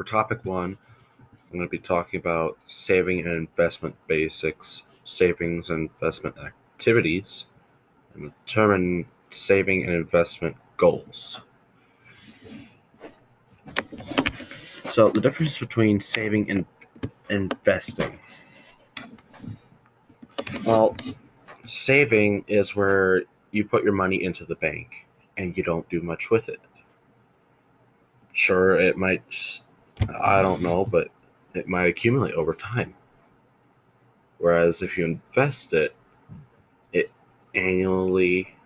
For topic one, I'm going to be talking about saving and investment basics, savings and investment activities, and determine saving and investment goals. So, the difference between saving and investing. Well, saving is where you put your money into the bank and you don't do much with it. Sure, it might, I don't know, but it might accumulate over time. Whereas if you invest it, it annually,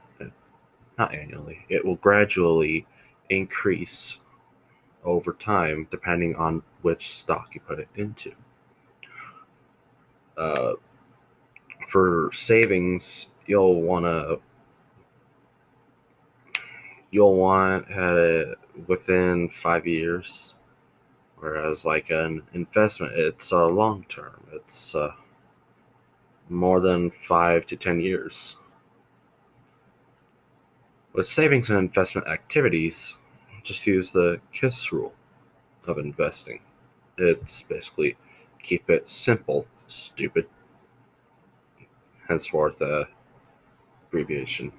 not annually, it will gradually increase over time depending on which stock you put it into. Uh, for savings, you'll want to you'll want uh, within five years, whereas like an investment, it's a uh, long term. It's uh, more than five to ten years. With savings and investment activities, just use the KISS rule of investing. It's basically keep it simple, stupid, henceforth a abbreviation.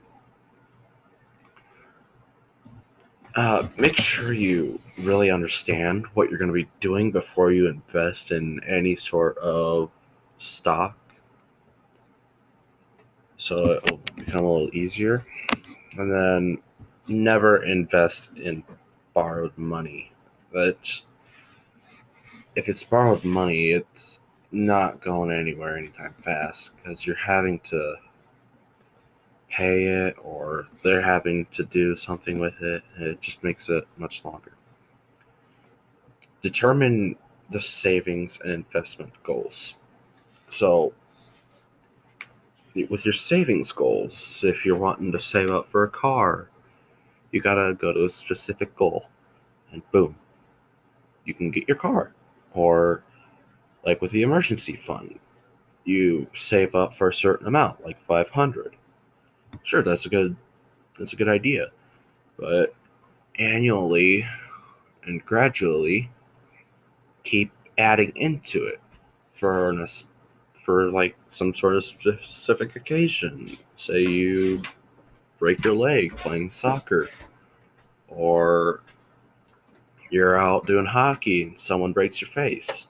Uh, make sure you really understand what you're going to be doing before you invest in any sort of stock. So it will become a little easier. And then never invest in borrowed money. But just, if it's borrowed money, it's not going anywhere anytime fast because you're having to pay it or they're having to do something with it. It just makes it much longer. Determine the savings and investment goals. So, with your savings goals, if you're wanting to save up for a car, you gotta go to a specific goal, and boom, you can get your car. Or, like with the emergency fund, you save up for a certain amount, like 500 sure that's a good that's a good idea. But annually and gradually keep adding into it for an, for like some sort of specific occasion. Say you break your leg playing soccer or you're out doing hockey and someone breaks your face.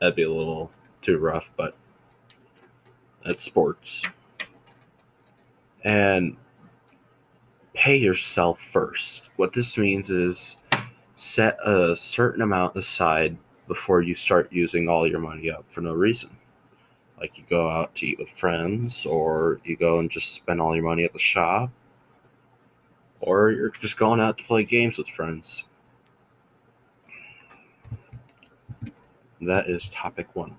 That'd be a little too rough but that's sports and pay yourself first. What this means is set a certain amount aside before you start using all your money up for no reason. Like you go out to eat with friends, or you go and just spend all your money at the shop, or you're just going out to play games with friends. That is topic one.